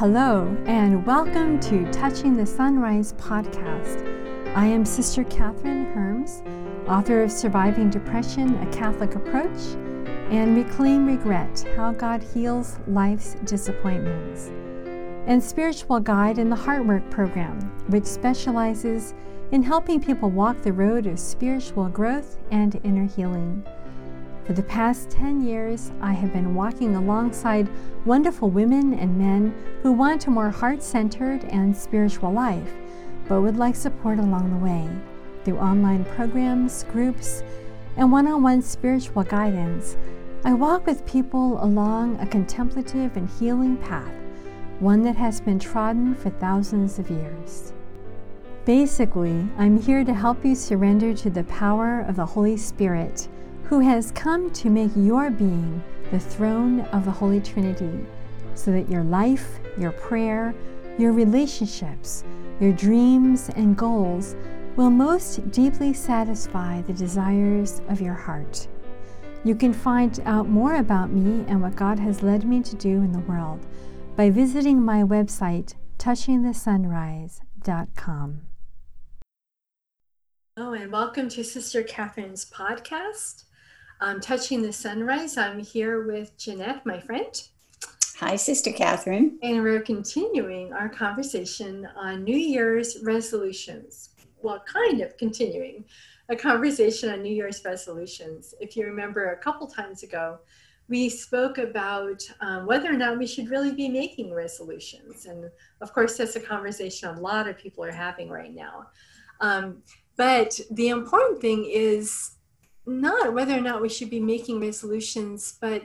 Hello, and welcome to Touching the Sunrise podcast. I am Sister Kathryn Hermes, author of Surviving Depression A Catholic Approach and Reclaim Regret How God Heals Life's Disappointments, and spiritual guide in the Heartwork program, which specializes in helping people walk the road of spiritual growth and inner healing. For the past 10 years, I have been walking alongside wonderful women and men who want a more heart centered and spiritual life, but would like support along the way through online programs, groups, and one on one spiritual guidance. I walk with people along a contemplative and healing path, one that has been trodden for thousands of years. Basically, I'm here to help you surrender to the power of the Holy Spirit who has come to make your being the throne of the Holy Trinity, so that your life, your prayer, your relationships, your dreams, and goals will most deeply satisfy the desires of your heart. You can find out more about me and what God has led me to do in the world by visiting my website, touchingthesunrise.com. Hello, and welcome to Sister Kathryn's podcast um, Touching the Sunrise. I'm here with Jeanette, my friend. Hi, Sister Kathryn. And we're continuing our conversation on New Year's resolutions. Well, kind of continuing a conversation on New Year's resolutions. If you remember a couple times ago, we spoke about um, whether or not we should really be making resolutions. And of course, that's a conversation a lot of people are having right now. Um, but the important thing is not whether or not we should be making resolutions, but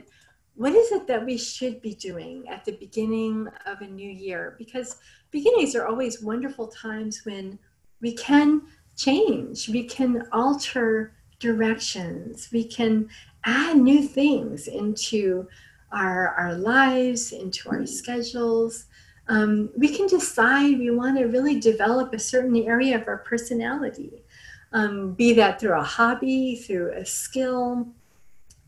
what is it that we should be doing at the beginning of a new year? Because beginnings are always wonderful times when we can change, we can alter directions, we can add new things into our, our lives, into our schedules. Um, we can decide we want to really develop a certain area of our personality um, be that through a hobby, through a skill,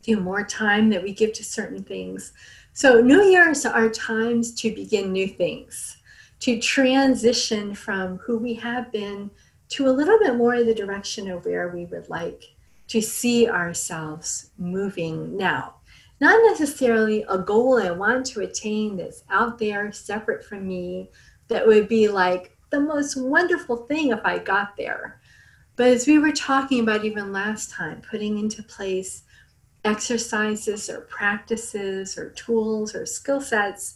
through more time that we give to certain things. So, New Year's are times to begin new things, to transition from who we have been to a little bit more the direction of where we would like to see ourselves moving now. Not necessarily a goal I want to attain that's out there separate from me, that would be like the most wonderful thing if I got there. But as we were talking about even last time, putting into place exercises or practices or tools or skill sets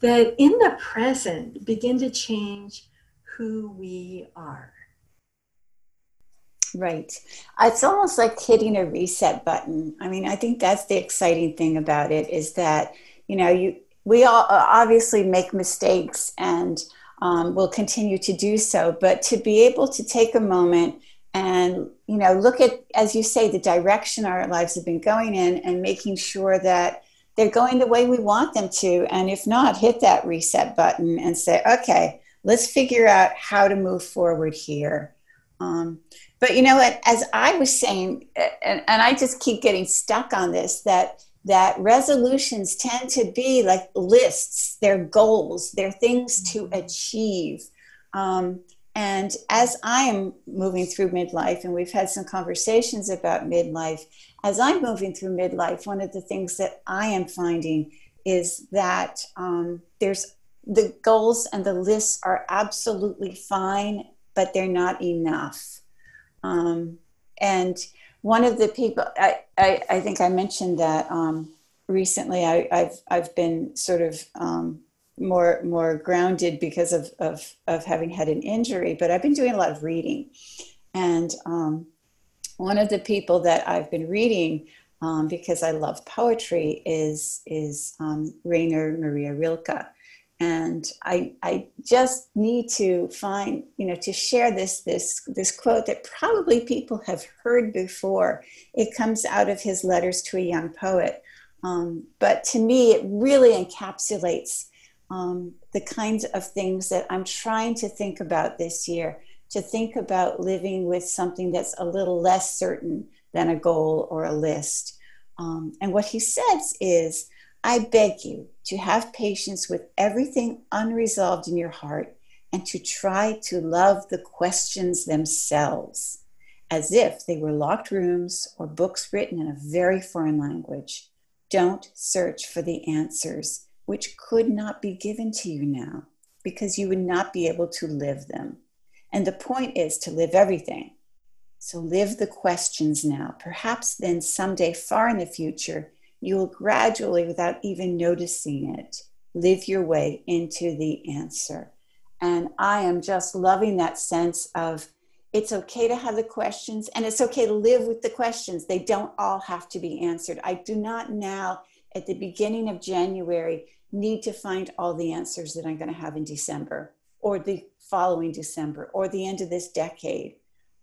that in the present begin to change who we are. Right. It's almost like hitting a reset button. I mean, I think that's the exciting thing about it is that, you know, you we all obviously make mistakes and um, will continue to do so, but to be able to take a moment and you know look at as you say the direction our lives have been going in and making sure that they're going the way we want them to. And if not hit that reset button and say okay let's figure out how to move forward here. Um, but you know what? As i was saying and, and i just keep getting stuck on this that that resolutions tend to be like lists. They're goals. They're things to achieve. Um, and as I am moving through midlife, and we've had some conversations about midlife, as I'm moving through midlife, one of the things that I am finding is that um, there's the goals and the lists are absolutely fine, but they're not enough. Um, and one of the people, I, I, I, think I mentioned that um, recently, I, have I've been sort of um, more more grounded because of, of of having had an injury but i've been doing a lot of reading. And um, one of the people that i've been reading um, because i love poetry is is um, rainer maria rilke. And I, I just need to find you know to share this this this quote that probably people have heard before. It comes out of his letters to a young poet. Um, but to me it really encapsulates um, the kinds of things that I'm trying to think about this year, to think about living with something that's a little less certain than a goal or a list. Um, and what he says is I beg you to have patience with everything unresolved in your heart and to try to love the questions themselves as if they were locked rooms or books written in a very foreign language. Don't search for the answers which could not be given to you now because you would not be able to live them. And the point is to live everything. So live the questions now. Perhaps then someday far in the future, you will gradually, without even noticing it, live your way into the answer. And I am just loving that sense of it's okay to have the questions and it's okay to live with the questions. They don't all have to be answered. I do not now, at the beginning of January, need to find all the answers that I'm going to have in December or the following December or the end of this decade.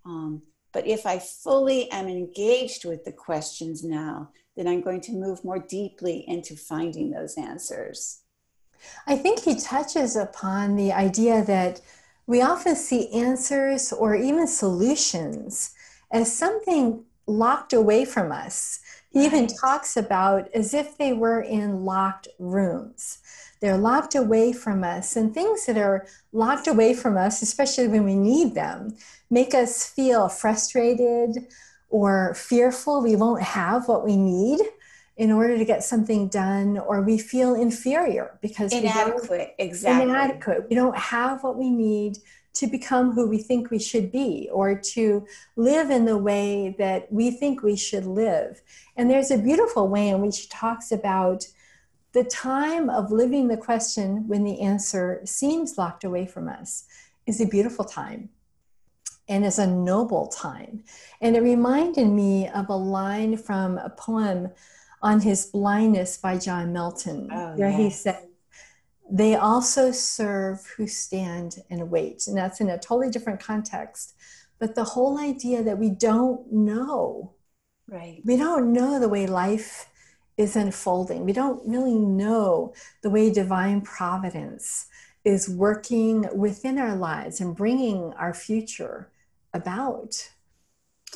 Um, but if I fully am engaged with the questions now, then I'm going to move more deeply into finding those answers. I think he touches upon the idea that we often see answers or even solutions as something locked away from us. He even talks about as if they were in locked rooms. They're locked away from us, and things that are locked away from us, especially when we need them, make us feel frustrated or fearful we won't have what we need in order to get something done or we feel inferior because inadequate exactly. inadequate. We don't have what we need to become who we think we should be or to live in the way that we think we should live and there's a beautiful way in which he talks about the time of living the question when the answer seems locked away from us is a beautiful time and is a noble time and it reminded me of a line from a poem on his blindness by John Milton, oh, where yes. he said, They also serve who stand and wait. And that's in a totally different context. But the whole idea that we don't know, right? We don't know the way life is unfolding. We don't really know the way divine providence is working within our lives and bringing our future about.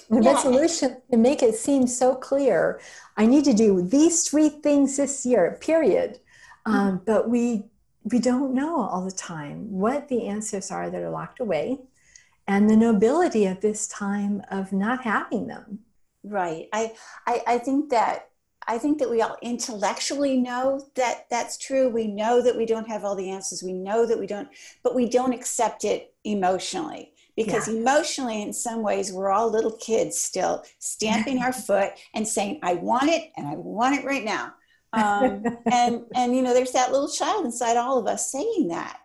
The yeah. resolution to make it seem so clear. I need to do these three things this year, period. Um, mm-hmm. Um, but we we don't know all the time what the answers are that are locked away and the nobility of this time of not having them. Right. I, I, I think that I think that we all intellectually know that that's true. We know that we don't have all the answers. We know that we don't, but we don't accept it emotionally because yeah. emotionally in some ways we're all little kids still stamping our foot and saying i want it and i want it right now um, and and you know there's that little child inside all of us saying that.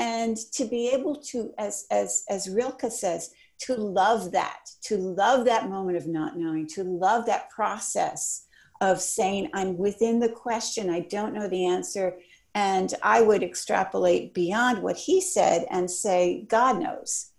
And to be able to as as as rilke says to love that to love that moment of not knowing to love that process of saying i'm within the question. I don't know the answer. And i would extrapolate beyond what he said and say god knows.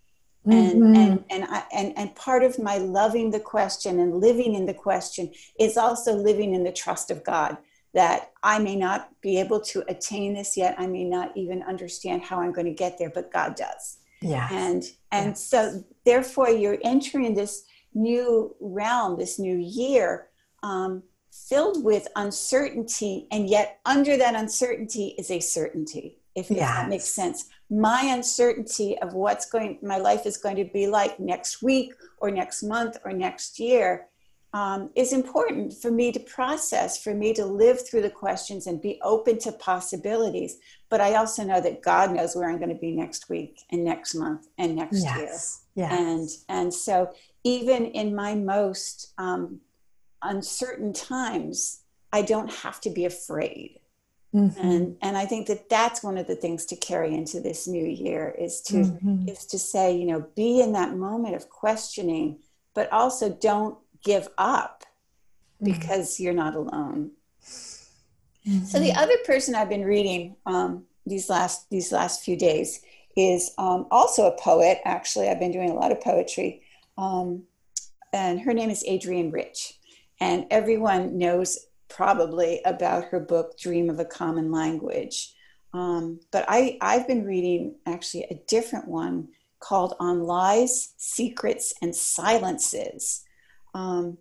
And mm-hmm. and and, I, and and part of my loving the question and living in the question is also living in the trust of god that i may not be able to attain this yet i may not even understand how i'm going to get there but god does yeah and and yes. so therefore you're entering this new realm this new year um, filled with uncertainty and yet under that uncertainty is a certainty if, yes. if that makes sense. My uncertainty of what's going, my life is going to be like next week or next month or next year um, is important for me to process, for me to live through the questions and be open to possibilities. But I also know that God knows where I'm going to be next week and next month and next yes. year. Yes. And and so even in my most um, uncertain times, I don't have to be afraid. Mm-hmm. And and I think that that's one of the things to carry into this new year is to mm-hmm. is to say you know be in that moment of questioning, but also don't give up mm-hmm. because mm-hmm. you're not alone. So the mm-hmm. other person I've been reading um, these last these last few days is um, also a poet. Actually, I've been doing a lot of poetry, um, and her name is Adrienne Rich, and everyone knows probably about her book dream of a common language um, but I, i've been reading actually a different one called on lies secrets and silences um,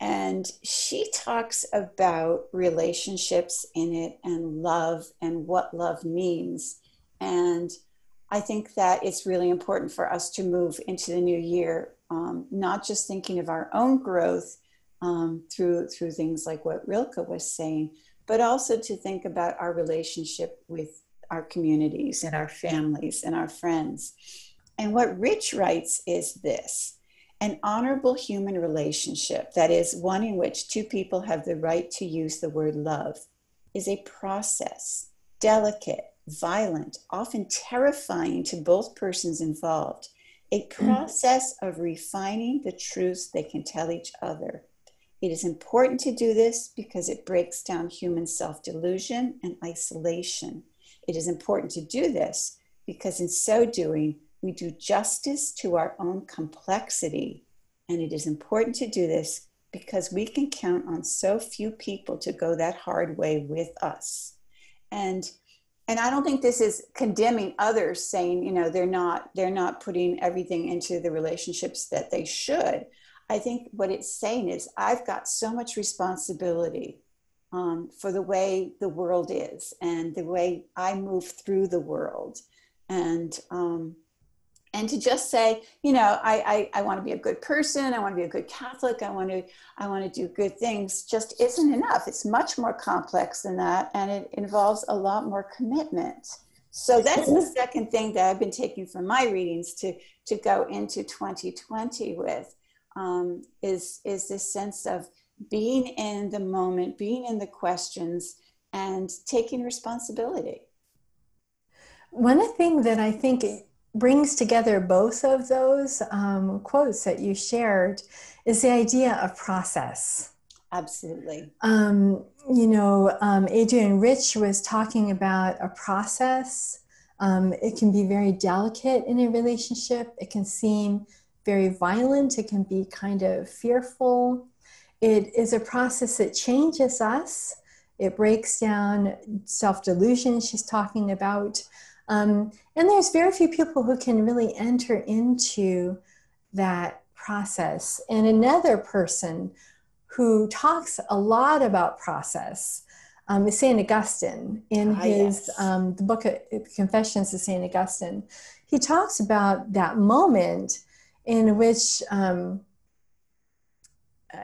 And she talks about relationships in it and love and what love means. And I think that it's really important for us to move into the new year, um, not just thinking of our own growth um, through through things like what Rilke was saying, but also to think about our relationship with our communities and our families and our friends. And what Rich writes is this an honorable human relationship, that is, one in which two people have the right to use the word love, is a process, delicate, violent, often terrifying to both persons involved, a mm. process of refining the truths they can tell each other. It is important to do this because it breaks down human self delusion and isolation. It is important to do this because in so doing, we do justice to our own complexity. And it is important to do this because we can count on so few people to go that hard way with us. And and I don't think this is condemning others saying, you know, they're not they're not putting everything into the relationships that they should. I think what it's saying is I've got so much responsibility um, for the way the world is and the way I move through the world. And um, and to just say you know I, I, I want to be a good person i want to be a good catholic i want to i want to do good things just isn't enough. It's much more complex than that and it involves a lot more commitment. So that's the second thing that i've been taking from my readings to to go into 2020 with um, is is this sense of being in the moment being in the questions and taking responsibility. One thing that i think brings together both of those um, quotes that you shared is the idea of process. Absolutely. Um, you know, um, Adrienne Rich was talking about a process. Um, it can be very delicate in a relationship, it can seem very violent, it can be kind of fearful. It is a process that changes us. It breaks down self delusion, she's talking about. Um, and there's very few people who can really enter into that process. And another person who talks a lot about process um, is St. Augustine in ah, his yes. um, the book of Confessions of St. Augustine. He talks about that moment in which um,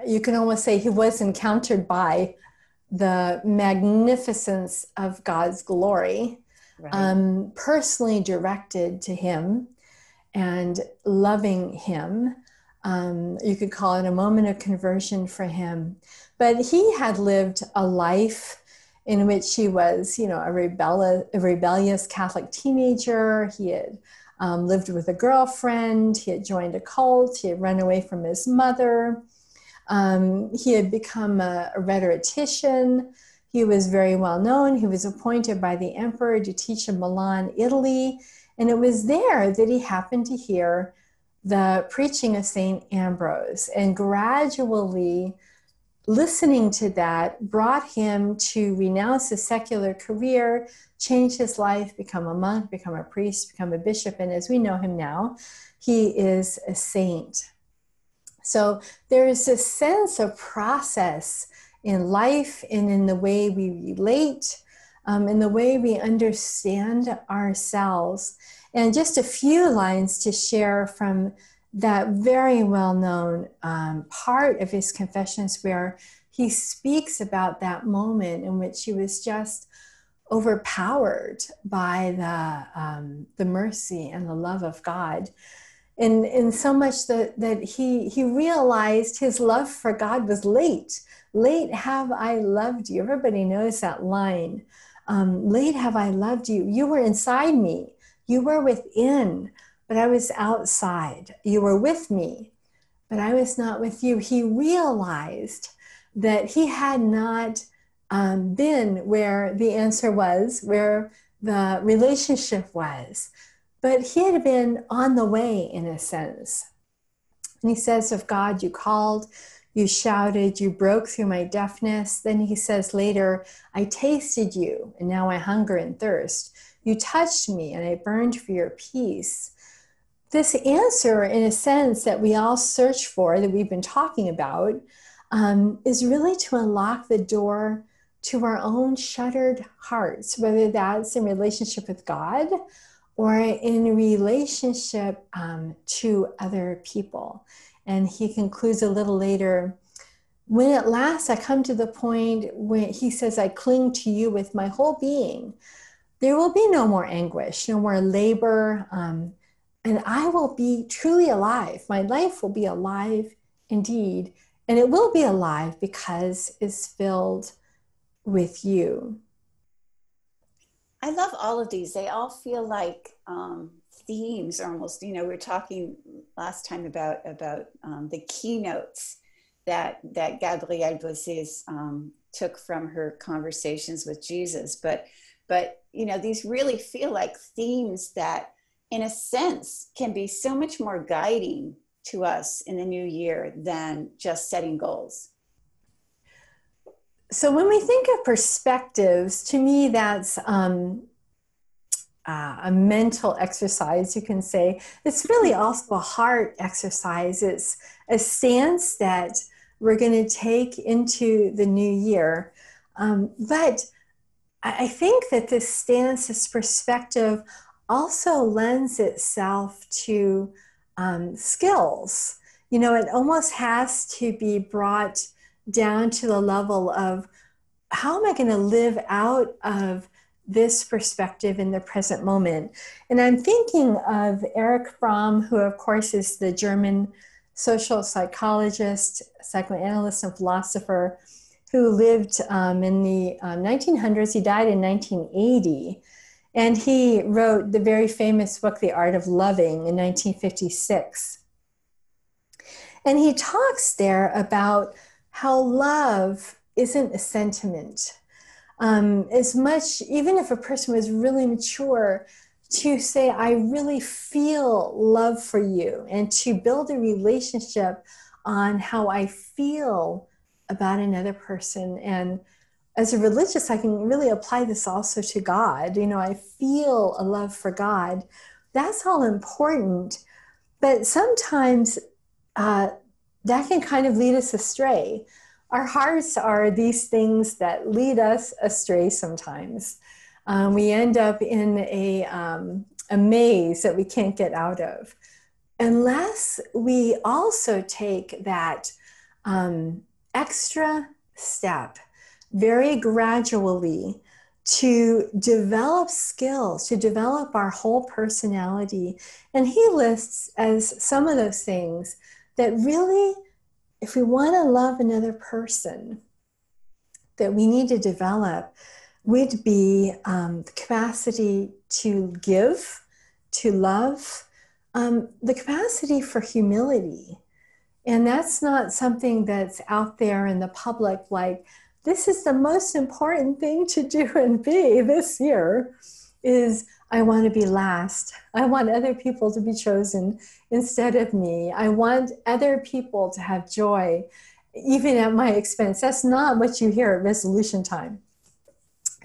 you can almost say he was encountered by the magnificence of God's glory right. um, personally directed to him and loving him. Um, you could call it a moment of conversion for him. But he had lived a life in which he was, you know, a, rebellious, a rebellious Catholic teenager. He had um, lived with a girlfriend. He had joined a cult. He had run away from his mother. Um, he had become a, a rhetorician. He was very well known. He was appointed by the emperor to teach in Milan, Italy. And it was there that he happened to hear the preaching of St. Ambrose. And gradually, listening to that brought him to renounce his secular career, change his life, become a monk, become a priest, become a bishop. And as we know him now, he is a saint. So there is a sense of process in life and in the way we relate, um, in the way we understand ourselves. And just a few lines to share from that very well known um, part of his confessions where he speaks about that moment in which he was just overpowered by the, um, the mercy and the love of God. And, and so much that, that he, he realized his love for God was late Late have I loved you. Everybody knows that line. Um, late have I loved you. You were inside me. You were within, but I was outside. You were with me, but I was not with you. He realized that he had not um, been where the answer was, where the relationship was, but he had been on the way in a sense. And he says, Of God, you called you shouted, you broke through my deafness. Then he says later, I tasted you, and now I hunger and thirst. You touched me, and I burned for your peace. This answer, in a sense, that we all search for, that we've been talking about, um, is really to unlock the door to our own shuttered hearts, whether that's in relationship with God or in relationship um, to other people. And he concludes a little later when at last I come to the point where he says, I cling to you with my whole being, there will be no more anguish, no more labor, um, and I will be truly alive. My life will be alive indeed, and it will be alive because it's filled with you. I love all of these. They all feel like um, themes almost. You know, we are talking last time about about um, the keynotes that that Gabrielle Bossis um, took from her conversations with Jesus. But but you know these really feel like themes that, in a sense, can be so much more guiding to us in the new year than just setting goals. So when we think of perspectives, to me that's um, uh, a mental exercise, you can say. It's really also a heart exercise. It's a stance that we're going to take into the new year. Um, but I think that this stance, this perspective, also lends itself to um, skills. You know, it almost has to be brought down to the level of how am I going to live out of this perspective in the present moment? And I'm thinking of Erich Fromm, who, of course, is the German social psychologist, psychoanalyst, and philosopher who lived um, in the um, 1900s. He died in 1980. And he wrote the very famous book, The Art of Loving, in 1956. And he talks there about how love isn't a sentiment. Um, as much, even if a person was really mature, to say, I really feel love for you, and to build a relationship on how I feel about another person. And as a religious, I can really apply this also to God. You know, I feel a love for God. That's all important. But sometimes uh, that can kind of lead us astray. Our hearts are these things that lead us astray sometimes um, we end up in a, um, a maze that we can't get out of. Unless we also take that um, extra step very gradually to develop skills, to develop our whole personality. And he lists as some of those things that really, if we want to love another person, that we need to develop would be um, the capacity to give, to love, um, the capacity for humility. And that's not something that's out there in the public like, this is the most important thing to do and be this year is I want to be last. I want other people to be chosen instead of me. I want other people to have joy, even at my expense. That's not what you hear at resolution time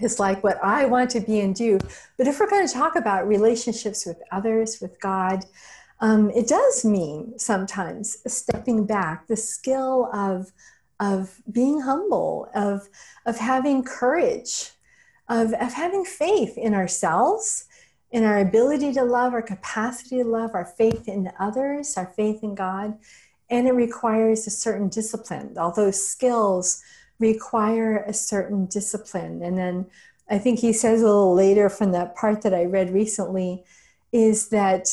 It's like what I want to be and do. But if we're going to talk about relationships with others, with God, um, it does mean sometimes stepping back, the skill of, of being humble, of, of having courage, of, of having faith in ourselves, in our ability to love, our capacity to love, our faith in others, our faith in God. And it requires a certain discipline. All those skills require a certain discipline. And then I think he says a little later from that part that I read recently is that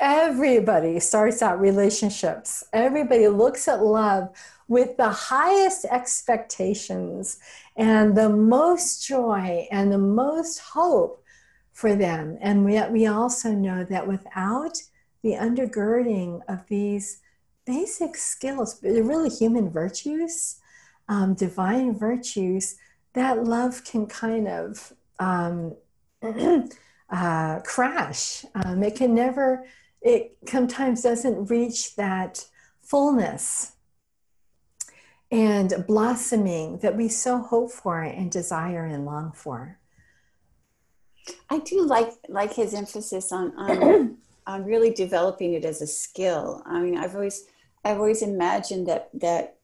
everybody starts out relationships, everybody looks at love with the highest expectations and the most joy and the most hope for them. And yet we also know that without the undergirding of these basic skills, really human virtues, um, divine virtues, that love can kind of um, uh, crash. Um, it can never, it sometimes doesn't reach that fullness and blossoming that we so hope for and desire and long for. I do like like his emphasis on on, on really developing it as a skill. I mean, I've always I've always imagined that that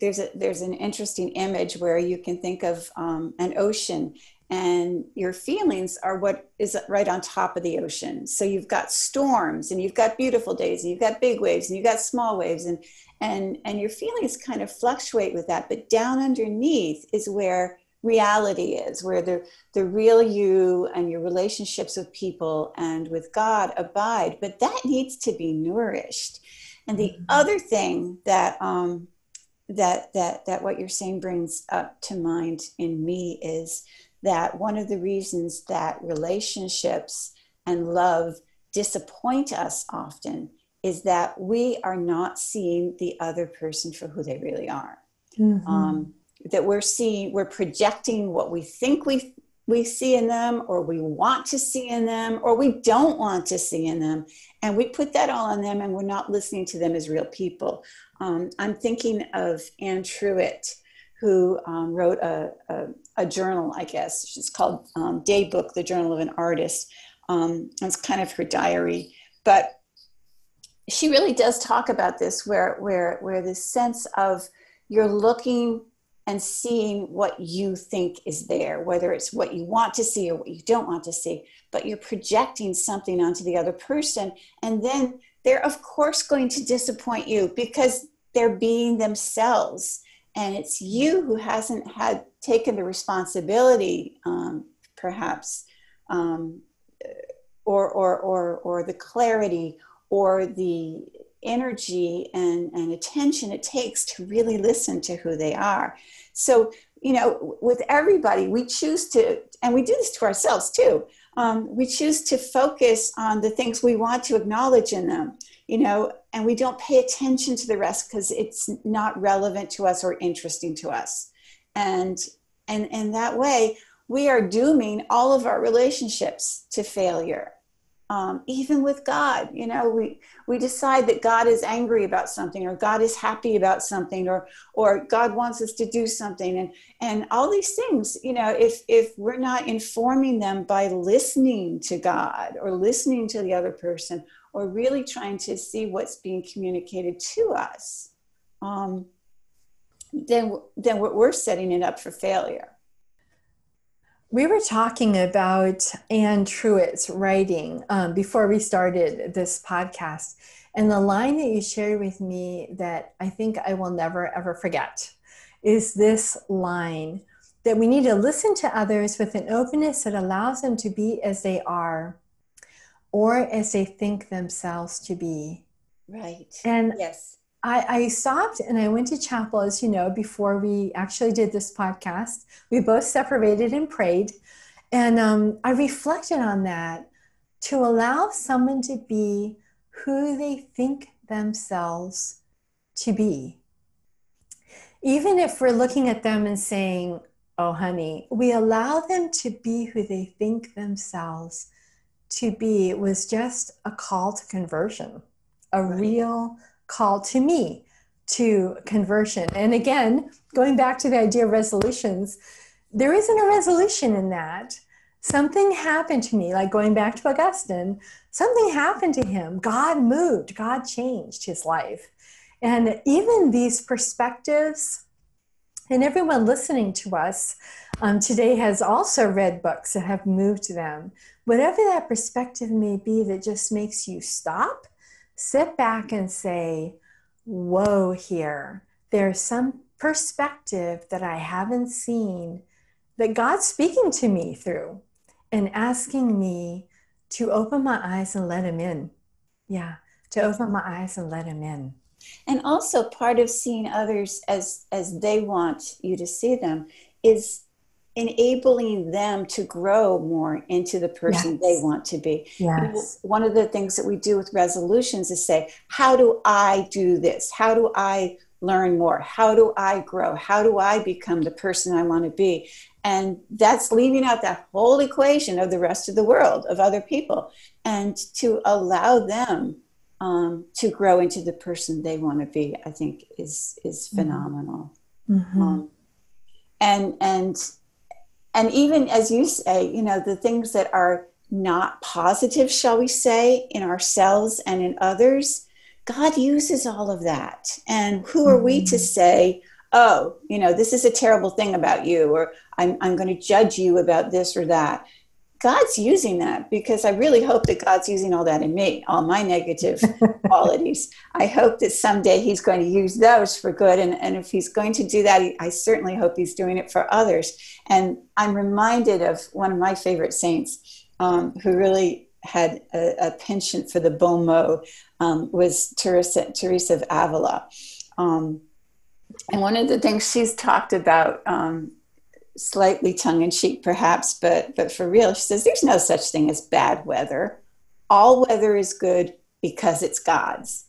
there's a there's an interesting image where you can think of um, an ocean and your feelings are what is right on top of the ocean so you've got storms and you've got beautiful days and you've got big waves and you've got small waves and and and your feelings kind of fluctuate with that but down underneath is where reality is where the the real you and your relationships with people and with god abide but that needs to be nourished and the mm-hmm. other thing that um that that that what you're saying brings up to mind in me is that one of the reasons that relationships and love disappoint us often is that we are not seeing the other person for who they really are. Mm-hmm. Um, that we're seeing, we're projecting what we think we we see in them, or we want to see in them, or we don't want to see in them, and we put that all on them, and we're not listening to them as real people. Um, I'm thinking of Anne Truitt, who um, wrote a, a, a, journal, I guess. It's called um, Daybook, the Journal of an Artist. Um, it's kind of her diary, but she really does talk about this, where where where this sense of you're looking and seeing what you think is there, whether it's what you want to see or what you don't want to see, but you're projecting something onto the other person, and then they're of course going to disappoint you because they're being themselves. And it's you who hasn't had taken the responsibility um, perhaps um, or, or, or, or the clarity or the energy and, and attention it takes to really listen to who they are. So you know with everybody we choose to and we do this to ourselves too um, we choose to focus on the things we want to acknowledge in them you know and we don't pay attention to the rest because it's not relevant to us or interesting to us. And and in that way we are dooming all of our relationships to failure um, even with god you know we we decide that god is angry about something or god is happy about something or or god wants us to do something and and all these things you know if if we're not informing them by listening to god or listening to the other person or really trying to see what's being communicated to us, um, then, then we're setting it up for failure. We were talking about Anne Truitt's writing um, before we started this podcast. And the line that you shared with me that I think I will never ever forget is this line that we need to listen to others with an openness that allows them to be as they are or as they think themselves to be. Right. And yes. I, I stopped and I went to chapel, as you know, before we actually did this podcast. We both separated and prayed. And um, I reflected on that to allow someone to be who they think themselves to be. Even if we're looking at them and saying, oh, honey, we allow them to be who they think themselves to be It was just a call to conversion, a right. real call to me to conversion. And again, going back to the idea of resolutions, there isn't a resolution in that. Something happened to me, like going back to Augustine, something happened to him. God moved, God changed his life. And even these perspectives, and everyone listening to us um, today has also read books that have moved them whatever that perspective may be that just makes you stop, sit back and say, Whoa, here. There's some perspective that I haven't seen that God's speaking to me through and asking me to open my eyes and let Him in. Yeah, to open my eyes and let Him in. And also, part of seeing others as as they want you to see them is enabling them to grow more into the person yes. they want to be. Yes. One of the things that we do with resolutions is say, How do I do this? How do I learn more? How do I grow? How do I become the person I want to be? And that's leaving out that whole equation of the rest of the world, of other people, and to allow them um, to grow into the person they want to be, I think is is mm-hmm. phenomenal. Mm-hmm. Um, and and and even as you say you know the things that are not positive shall we say in ourselves and in others god uses all of that and who are we to mm-hmm. say oh, you know, this is a terrible thing about you, or I'm, I'm going to judge you about this or that. God's using that because I really hope that God's using all that in me, all my negative qualities. I hope that someday He's going to use those for good. And, and if He's going to do that, I certainly hope He's doing it for others. And I'm reminded of one of my favorite saints um, who really had a, a, penchant for the bon mot um, was Teresa, Teresa of Avila. Um, and one of the things she's talked about um, slightly tongue in cheek perhaps, but but for real, she says there's no such thing as bad weather. All weather is good because it's God's.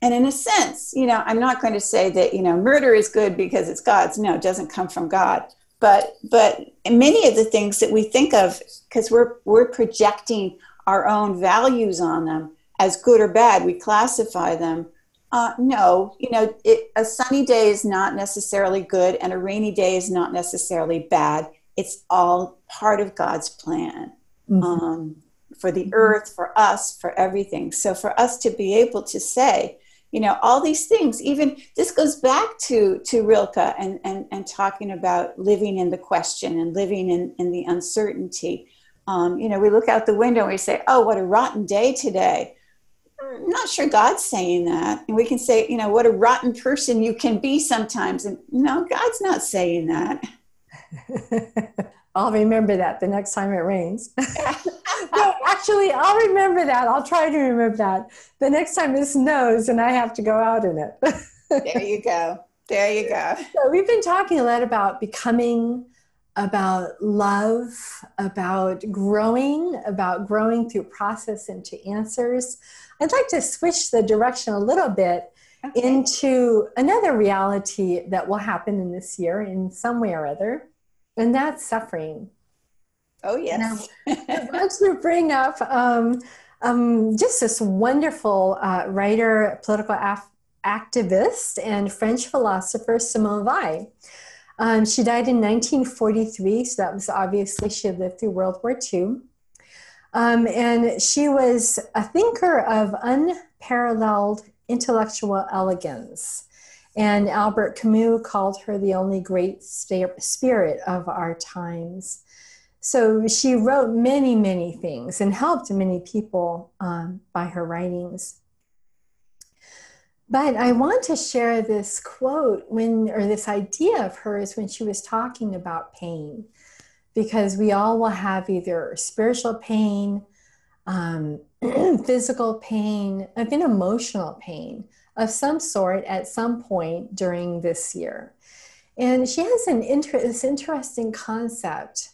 And in a sense, you know, I'm not going to say that, you know, murder is good because it's God's. No, it doesn't come from God. But but many of the things that we think of, because we're we're projecting our own values on them as good or bad, we classify them uh, no, you know, it, a sunny day is not necessarily good, and a rainy day is not necessarily bad. It's all part of God's plan mm-hmm. um, for the earth, for us, for everything. So, for us to be able to say, you know, all these things, even this goes back to to Rilke and and, and talking about living in the question and living in, in the uncertainty. Um, you know, we look out the window and we say, "Oh, what a rotten day today." I'm not sure God's saying that. And we can say, you know, what a rotten person you can be sometimes. And no, God's not saying that. I'll remember that the next time it rains. no, actually, I'll remember that. I'll try to remember that the next time it snows and I have to go out in it. there you go. There you go. So we've been talking a lot about becoming, about love, about growing, about growing through process into answers. I'd like to switch the direction a little bit okay. into another reality that will happen in this year in some way or other, and that's suffering. Oh, yes. Now, I want to bring up um, um, just this wonderful uh, writer, political af- activist, and French philosopher, Simone Weil. Um, she died in 1943, so that was obviously she lived through World War II. Um, and she was a thinker of unparalleled intellectual elegance. And Albert Camus called her the only great spirit of our times. So she wrote many, many things and helped many people um, by her writings. But I want to share this quote when, or this idea of hers when she was talking about pain because we all will have either spiritual pain, um, physical pain, even emotional pain of some sort at some point during this year. And she has an inter- this interesting concept.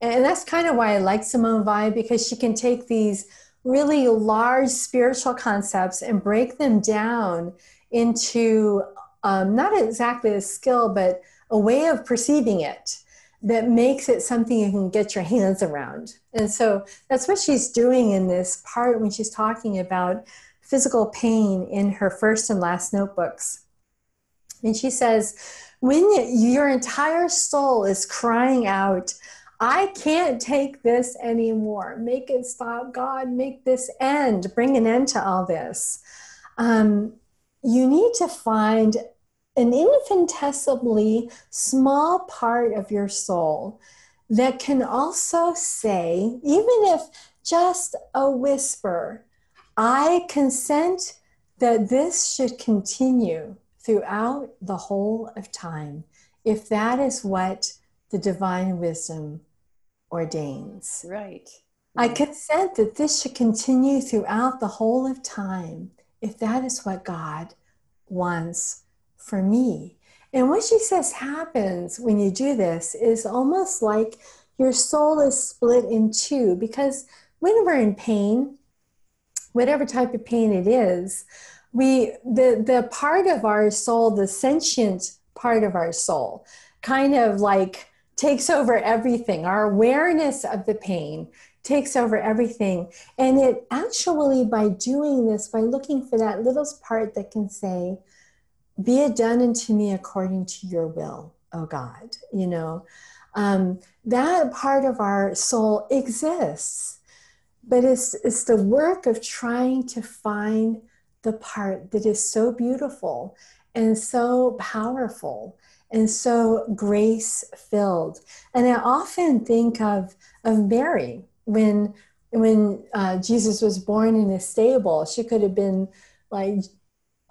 And that's kind of why I like Simone Weil because she can take these really large spiritual concepts and break them down into um, not exactly a skill, but a way of perceiving it that makes it something you can get your hands around. And so that's what she's doing in this part when she's talking about physical pain in her first and last notebooks. And she says, when your entire soul is crying out, I can't take this anymore. Make it stop. God, make this end. Bring an end to all this. Um, you need to find an infinitesimally small part of your soul that can also say, even if just a whisper, I consent that this should continue throughout the whole of time, if that is what the divine wisdom ordains. Right. I mm. consent that this should continue throughout the whole of time, if that is what God wants for me. And what she says happens when you do this is almost like your soul is split in two because when we're in pain, whatever type of pain it is, we the the part of our soul, the sentient part of our soul, kind of like takes over everything. Our awareness of the pain takes over everything. And it actually, by doing this, by looking for that little part that can say, be it done unto me according to your will, oh God. You know, um, that part of our soul exists, but it's, it's the work of trying to find the part that is so beautiful and so powerful and so grace filled. And I often think of, of Mary when when uh, Jesus was born in a stable. She could have been like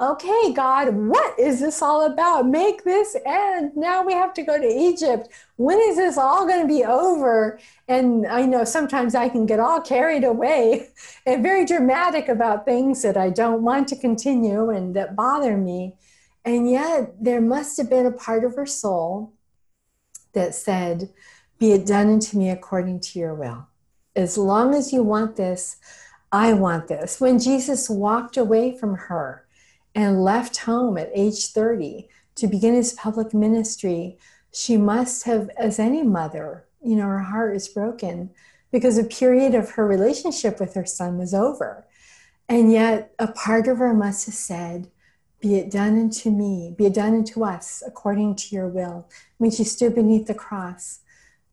okay, God, what is this all about? Make this end. Now we have to go to Egypt. When is this all going to be over? And I know sometimes I can get all carried away and very dramatic about things that I don't want to continue and that bother me. And yet there must have been a part of her soul that said, Be it done unto me according to your will. As long as you want this, I want this. When Jesus walked away from her, and left home at age 30 to begin his public ministry, she must have, as any mother, you know, her heart is broken because a period of her relationship with her son was over. And yet, a part of her must have said, Be it done unto me, be it done unto us according to your will. When she stood beneath the cross,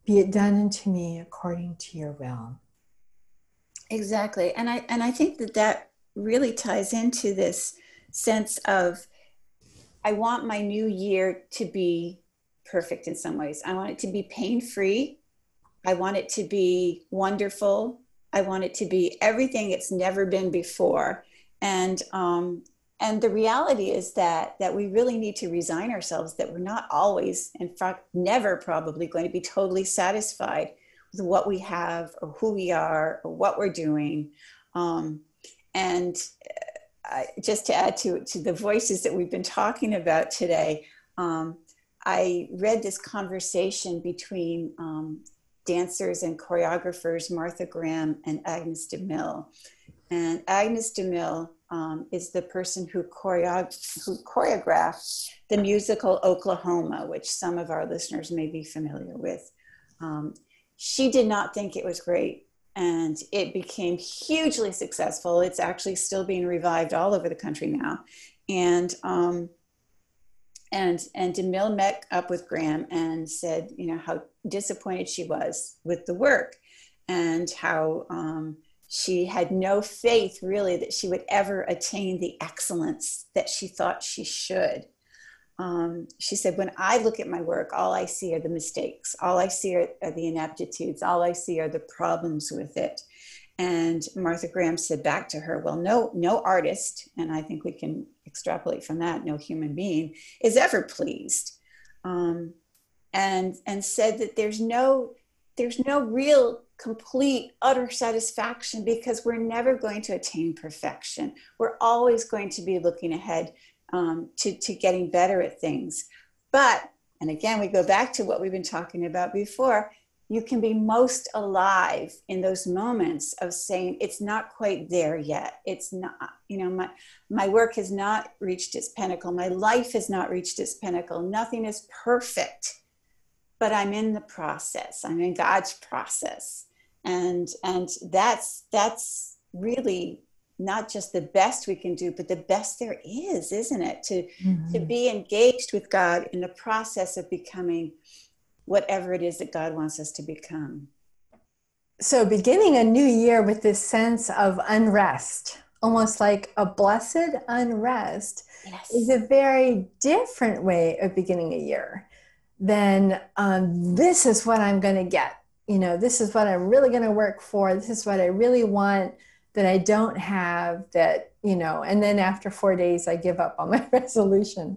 be it done unto me according to your will. Exactly. And I, and I think that that really ties into this sense of I want my new year to be perfect in some ways. I want it to be pain free. I want it to be wonderful. I want it to be everything it's never been before. And um, and the reality is that that we really need to resign ourselves that we're not always, in fact, never probably going to be totally satisfied with what we have or who we are or what we're doing. Um, and just to add to, to the voices that we've been talking about today, um, I read this conversation between um, dancers and choreographers Martha Graham and Agnes de Mille. And Agnes de Mille um, is the person who, choreo- who choreographed the musical Oklahoma, which some of our listeners may be familiar with. Um, she did not think it was great and it became hugely successful. It's actually still being revived all over the country now, and um, and and de Mille met up with Graham and said, you know, how disappointed she was with the work, and how um, she had no faith really that she would ever attain the excellence that she thought she should um, she said, when I look at my work, all I see are the mistakes, all I see are, are, the ineptitudes, all I see are the problems with it. And Martha Graham said back to her, well, no, no artist, and I think we can extrapolate from that, no human being is ever pleased. Um, and, and said that there's no, there's no real complete utter satisfaction because we're never going to attain perfection we're always going to be looking ahead um, to, to getting better at things. But, and again, we go back to what we've been talking about before, you can be most alive in those moments of saying it's not quite there yet. It's not you know my my work has not reached its pinnacle. My life has not reached its pinnacle. Nothing is perfect but i'm in the process. I'm in god's process. And and that's that's really not just the best we can do but the best there is isn't it? To mm-hmm. to be engaged with god in the process of becoming whatever it is that god wants us to become. So beginning a new year with this sense of unrest almost like a blessed unrest yes. is a very different way of beginning a year than um, this is what i'm going to get. You know this is what i'm really going to work for. This is what i really want that I don't have that, you know, and then after four days, I give up on my resolution.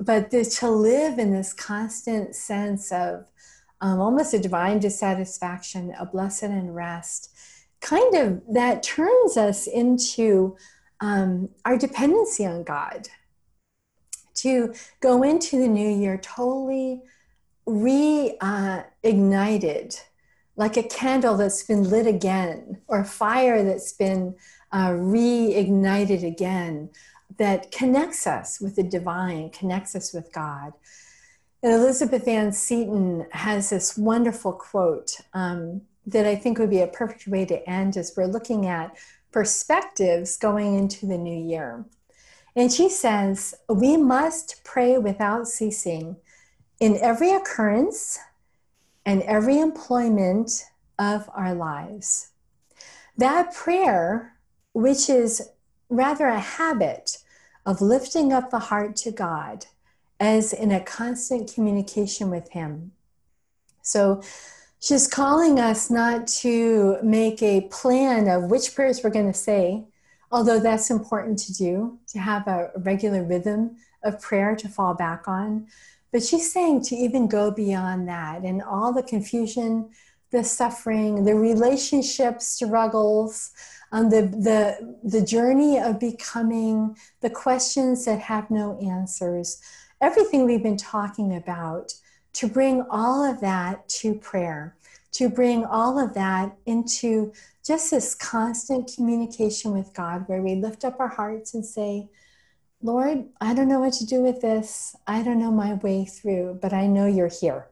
But the, to live in this constant sense of um, almost a divine dissatisfaction, a blessed and rest, kind of that turns us into um, our dependency on God. To go into the new year totally reignited uh, like a candle that's been lit again or a fire that's been uh, reignited again that connects us with the divine, connects us with God. And Elizabeth Ann Seton has this wonderful quote um, that I think would be a perfect way to end as we're looking at perspectives going into the new year. And she says, We must pray without ceasing in every occurrence and every employment of our lives. That prayer, which is rather a habit of lifting up the heart to God as in a constant communication with Him. So she's calling us not to make a plan of which prayers we're going to say, although that's important to do, to have a regular rhythm of prayer to fall back on. But she's saying to even go beyond that and all the confusion, the suffering, the relationship struggles, um, the, the, the journey of becoming, the questions that have no answers, everything we've been talking about, to bring all of that to prayer, to bring all of that into just this constant communication with God where we lift up our hearts and say, Lord, I don't know what to do with this. I don't know my way through, but I know you're here.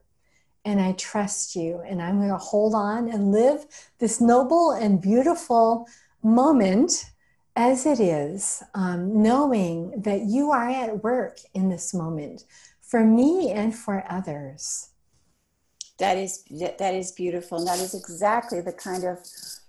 And I trust you. And I'm going to hold on and live this noble and beautiful moment as it is, um, knowing that you are at work in this moment for me and for others. That is that is beautiful. And that is exactly the kind of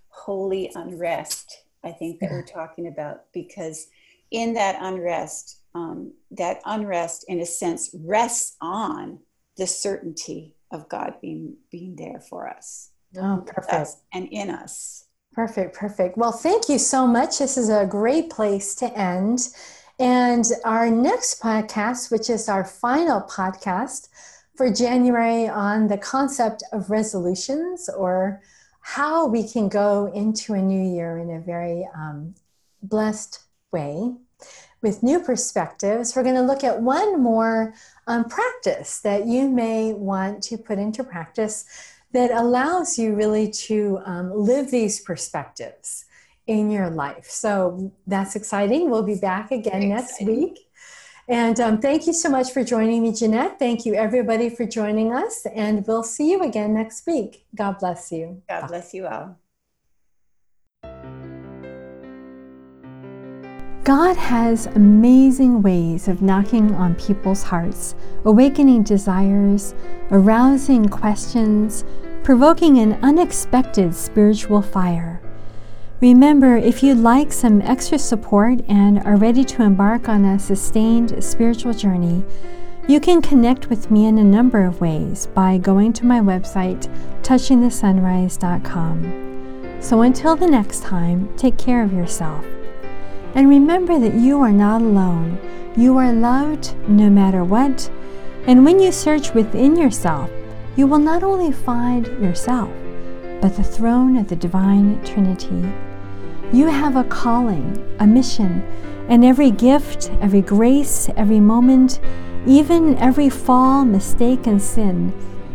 holy unrest I think that we're talking about because in that unrest, um, that unrest in a sense rests on the certainty of God being being there for us. Oh, perfect. and in us. Perfect, perfect. Well, thank you so much. This is a great place to end. And our next podcast, which is our final podcast for January on the concept of resolutions or how we can go into a new year in a very um, blessed way with new perspectives, we're going to look at one more um, practice that you may want to put into practice that allows you really to um, live these perspectives in your life. So that's exciting. We'll be back again Very next exciting. week. And um, thank you so much for joining me, Jeanette. Thank you, everybody, for joining us. And we'll see you again next week. God bless you. God Bye. bless you all. God has amazing ways of knocking on people's hearts, awakening desires, arousing questions, provoking an unexpected spiritual fire. Remember, if you'd like some extra support and are ready to embark on a sustained spiritual journey, you can connect with me in a number of ways by going to my website, touchingthesunrise.com. So until the next time, take care of yourself. And remember that you are not alone. You are loved no matter what. And when you search within yourself, you will not only find yourself, but the throne of the divine Trinity. You have a calling, a mission, and every gift, every grace, every moment, even every fall, mistake, and sin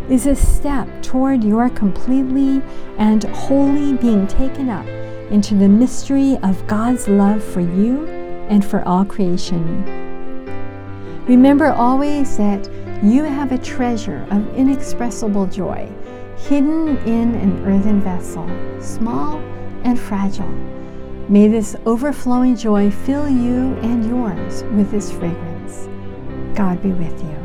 is a step toward your completely and wholly being taken up into the mystery of God's love for you and for all creation. Remember always that you have a treasure of inexpressible joy hidden in an earthen vessel, small and fragile. May this overflowing joy fill you and yours with this fragrance. God be with you.